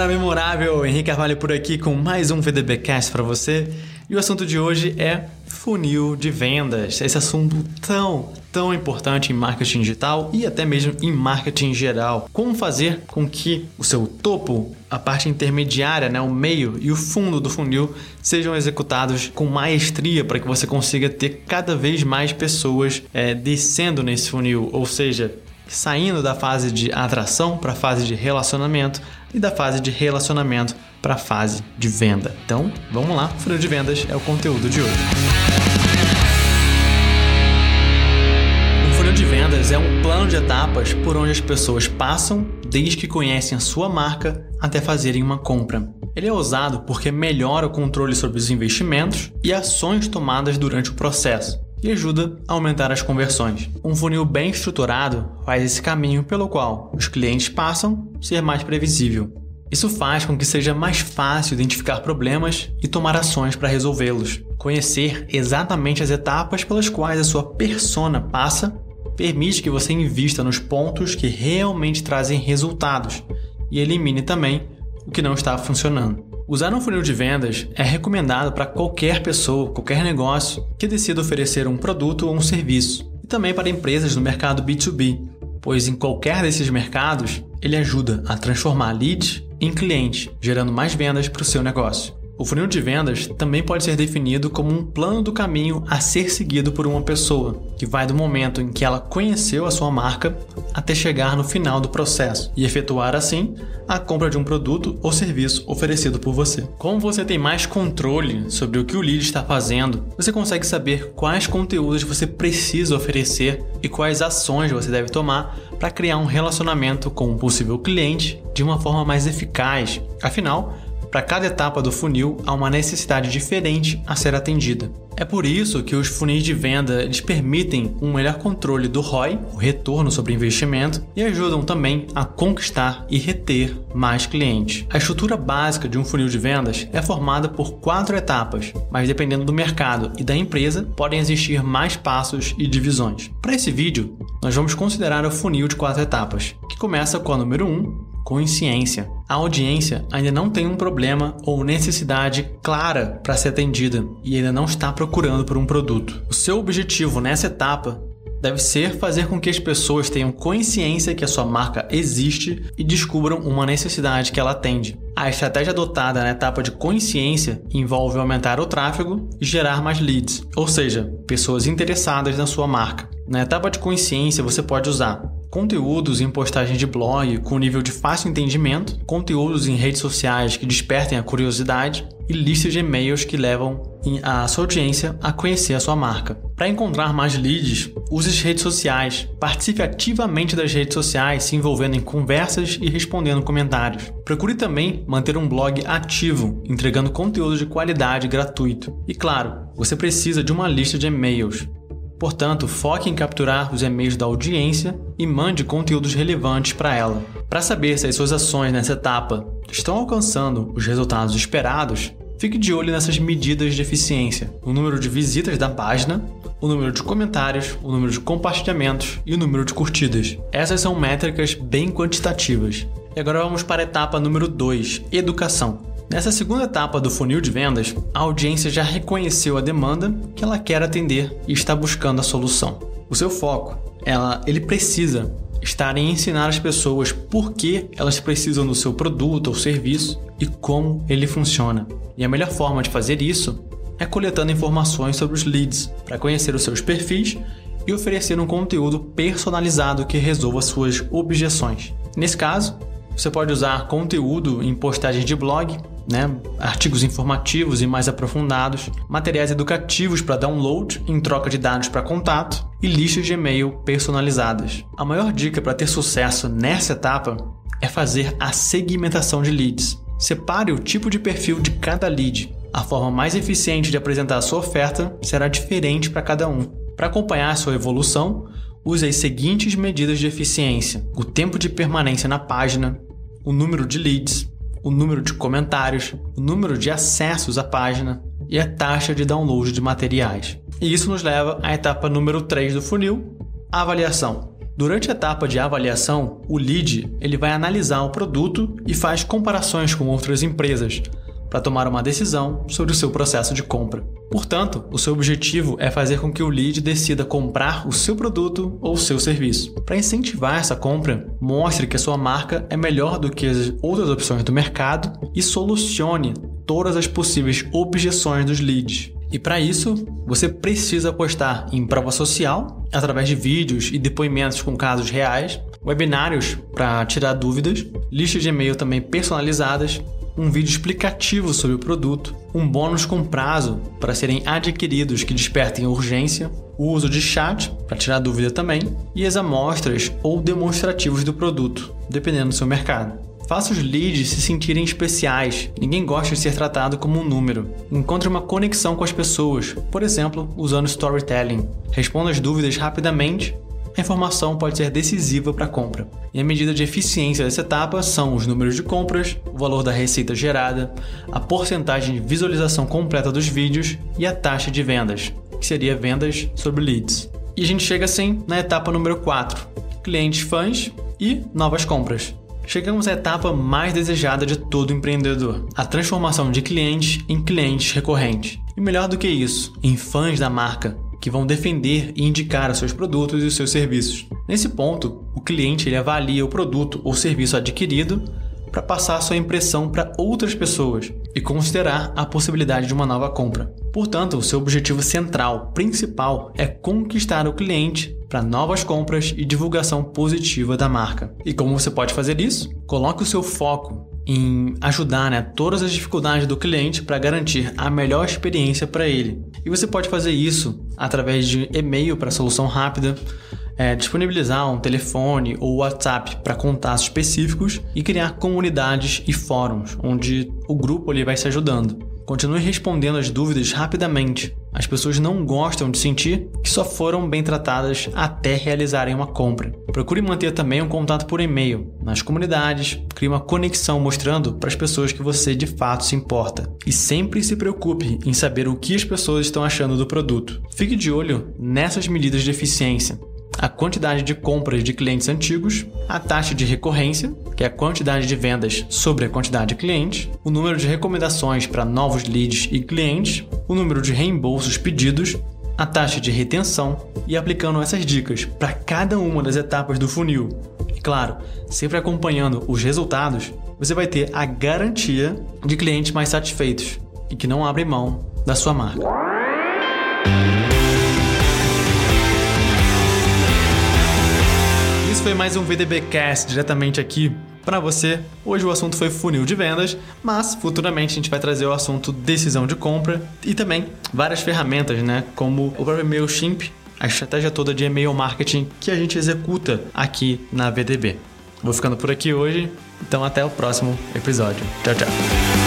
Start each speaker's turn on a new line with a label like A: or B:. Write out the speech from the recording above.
A: galera memorável, Henrique Carvalho por aqui com mais um VDBcast para você. E o assunto de hoje é funil de vendas. Esse assunto tão, tão importante em marketing digital e até mesmo em marketing geral. Como fazer com que o seu topo, a parte intermediária, né, o meio e o fundo do funil sejam executados com maestria para que você consiga ter cada vez mais pessoas é, descendo nesse funil, ou seja, saindo da fase de atração para a fase de relacionamento e da fase de relacionamento para a fase de venda. Então, vamos lá, funil de vendas é o conteúdo de hoje. Um funil de vendas é um plano de etapas por onde as pessoas passam desde que conhecem a sua marca até fazerem uma compra. Ele é usado porque melhora o controle sobre os investimentos e ações tomadas durante o processo e ajuda a aumentar as conversões. Um funil bem estruturado faz esse caminho pelo qual os clientes passam ser mais previsível. Isso faz com que seja mais fácil identificar problemas e tomar ações para resolvê-los. Conhecer exatamente as etapas pelas quais a sua persona passa permite que você invista nos pontos que realmente trazem resultados e elimine também o que não está funcionando. Usar um funil de vendas é recomendado para qualquer pessoa, qualquer negócio que decida oferecer um produto ou um serviço, e também para empresas no mercado B2B, pois em qualquer desses mercados ele ajuda a transformar leads em clientes, gerando mais vendas para o seu negócio. O funil de vendas também pode ser definido como um plano do caminho a ser seguido por uma pessoa, que vai do momento em que ela conheceu a sua marca até chegar no final do processo e efetuar assim a compra de um produto ou serviço oferecido por você. Como você tem mais controle sobre o que o lead está fazendo, você consegue saber quais conteúdos você precisa oferecer e quais ações você deve tomar para criar um relacionamento com um possível cliente de uma forma mais eficaz. Afinal, para cada etapa do funil há uma necessidade diferente a ser atendida. É por isso que os funis de venda eles permitem um melhor controle do ROI, o retorno sobre investimento, e ajudam também a conquistar e reter mais clientes. A estrutura básica de um funil de vendas é formada por quatro etapas, mas dependendo do mercado e da empresa, podem existir mais passos e divisões. Para esse vídeo, nós vamos considerar o funil de quatro etapas, que começa com a número 1, um, consciência. A audiência ainda não tem um problema ou necessidade clara para ser atendida e ainda não está procurando por um produto. O seu objetivo nessa etapa deve ser fazer com que as pessoas tenham consciência que a sua marca existe e descubram uma necessidade que ela atende. A estratégia adotada na etapa de consciência envolve aumentar o tráfego e gerar mais leads, ou seja, pessoas interessadas na sua marca. Na etapa de consciência, você pode usar conteúdos em postagens de blog com nível de fácil entendimento, conteúdos em redes sociais que despertem a curiosidade e listas de e-mails que levam a sua audiência a conhecer a sua marca. Para encontrar mais leads, use as redes sociais. Participe ativamente das redes sociais, se envolvendo em conversas e respondendo comentários. Procure também manter um blog ativo, entregando conteúdo de qualidade gratuito. E claro, você precisa de uma lista de e-mails. Portanto, foque em capturar os e-mails da audiência e mande conteúdos relevantes para ela. Para saber se as suas ações nessa etapa estão alcançando os resultados esperados, fique de olho nessas medidas de eficiência: o número de visitas da página, o número de comentários, o número de compartilhamentos e o número de curtidas. Essas são métricas bem quantitativas. E agora vamos para a etapa número 2, educação. Nessa segunda etapa do funil de vendas, a audiência já reconheceu a demanda que ela quer atender e está buscando a solução. O seu foco, ela, ele precisa estar em ensinar as pessoas por que elas precisam do seu produto ou serviço e como ele funciona. E a melhor forma de fazer isso é coletando informações sobre os leads para conhecer os seus perfis e oferecer um conteúdo personalizado que resolva suas objeções. Nesse caso, você pode usar conteúdo em postagens de blog, né, artigos informativos e mais aprofundados, materiais educativos para download em troca de dados para contato e listas de e-mail personalizadas. A maior dica para ter sucesso nessa etapa é fazer a segmentação de leads. Separe o tipo de perfil de cada lead. A forma mais eficiente de apresentar a sua oferta será diferente para cada um. Para acompanhar a sua evolução, use as seguintes medidas de eficiência: o tempo de permanência na página, o número de leads, o número de comentários, o número de acessos à página e a taxa de download de materiais. E isso nos leva à etapa número 3 do funil, avaliação. Durante a etapa de avaliação, o lead ele vai analisar o produto e faz comparações com outras empresas para tomar uma decisão sobre o seu processo de compra. Portanto, o seu objetivo é fazer com que o lead decida comprar o seu produto ou o seu serviço. Para incentivar essa compra, mostre que a sua marca é melhor do que as outras opções do mercado e solucione todas as possíveis objeções dos leads. E para isso, você precisa apostar em prova social, através de vídeos e depoimentos com casos reais, webinários para tirar dúvidas, listas de e-mail também personalizadas um vídeo explicativo sobre o produto, um bônus com prazo para serem adquiridos que despertem urgência, o uso de chat para tirar dúvida também e as amostras ou demonstrativos do produto, dependendo do seu mercado. Faça os leads se sentirem especiais. Ninguém gosta de ser tratado como um número. Encontre uma conexão com as pessoas, por exemplo, usando storytelling. Responda as dúvidas rapidamente a informação pode ser decisiva para a compra. E a medida de eficiência dessa etapa são os números de compras, o valor da receita gerada, a porcentagem de visualização completa dos vídeos e a taxa de vendas, que seria vendas sobre leads. E a gente chega assim na etapa número 4, clientes fãs e novas compras. Chegamos à etapa mais desejada de todo empreendedor: a transformação de clientes em clientes recorrentes. E melhor do que isso, em fãs da marca, que vão defender e indicar os seus produtos e os seus serviços. Nesse ponto, o cliente ele avalia o produto ou serviço adquirido para passar sua impressão para outras pessoas e considerar a possibilidade de uma nova compra. Portanto, o seu objetivo central, principal, é conquistar o cliente para novas compras e divulgação positiva da marca. E como você pode fazer isso? Coloque o seu foco em ajudar né, todas as dificuldades do cliente para garantir a melhor experiência para ele. E você pode fazer isso através de e-mail para solução rápida, é, disponibilizar um telefone ou WhatsApp para contatos específicos e criar comunidades e fóruns onde o grupo ali vai se ajudando. Continue respondendo as dúvidas rapidamente. As pessoas não gostam de sentir que só foram bem tratadas até realizarem uma compra. Procure manter também um contato por e-mail nas comunidades, crie uma conexão mostrando para as pessoas que você de fato se importa. E sempre se preocupe em saber o que as pessoas estão achando do produto. Fique de olho nessas medidas de eficiência a quantidade de compras de clientes antigos, a taxa de recorrência, que é a quantidade de vendas sobre a quantidade de clientes, o número de recomendações para novos leads e clientes, o número de reembolsos pedidos, a taxa de retenção e aplicando essas dicas para cada uma das etapas do funil. E claro, sempre acompanhando os resultados, você vai ter a garantia de clientes mais satisfeitos e que não abrem mão da sua marca. Esse foi mais um VDBcast diretamente aqui para você. Hoje o assunto foi funil de vendas, mas futuramente a gente vai trazer o assunto decisão de compra e também várias ferramentas, né, como o próprio MailChimp, a estratégia toda de e-mail marketing que a gente executa aqui na VDB. Vou ficando por aqui hoje, então até o próximo episódio. Tchau, tchau.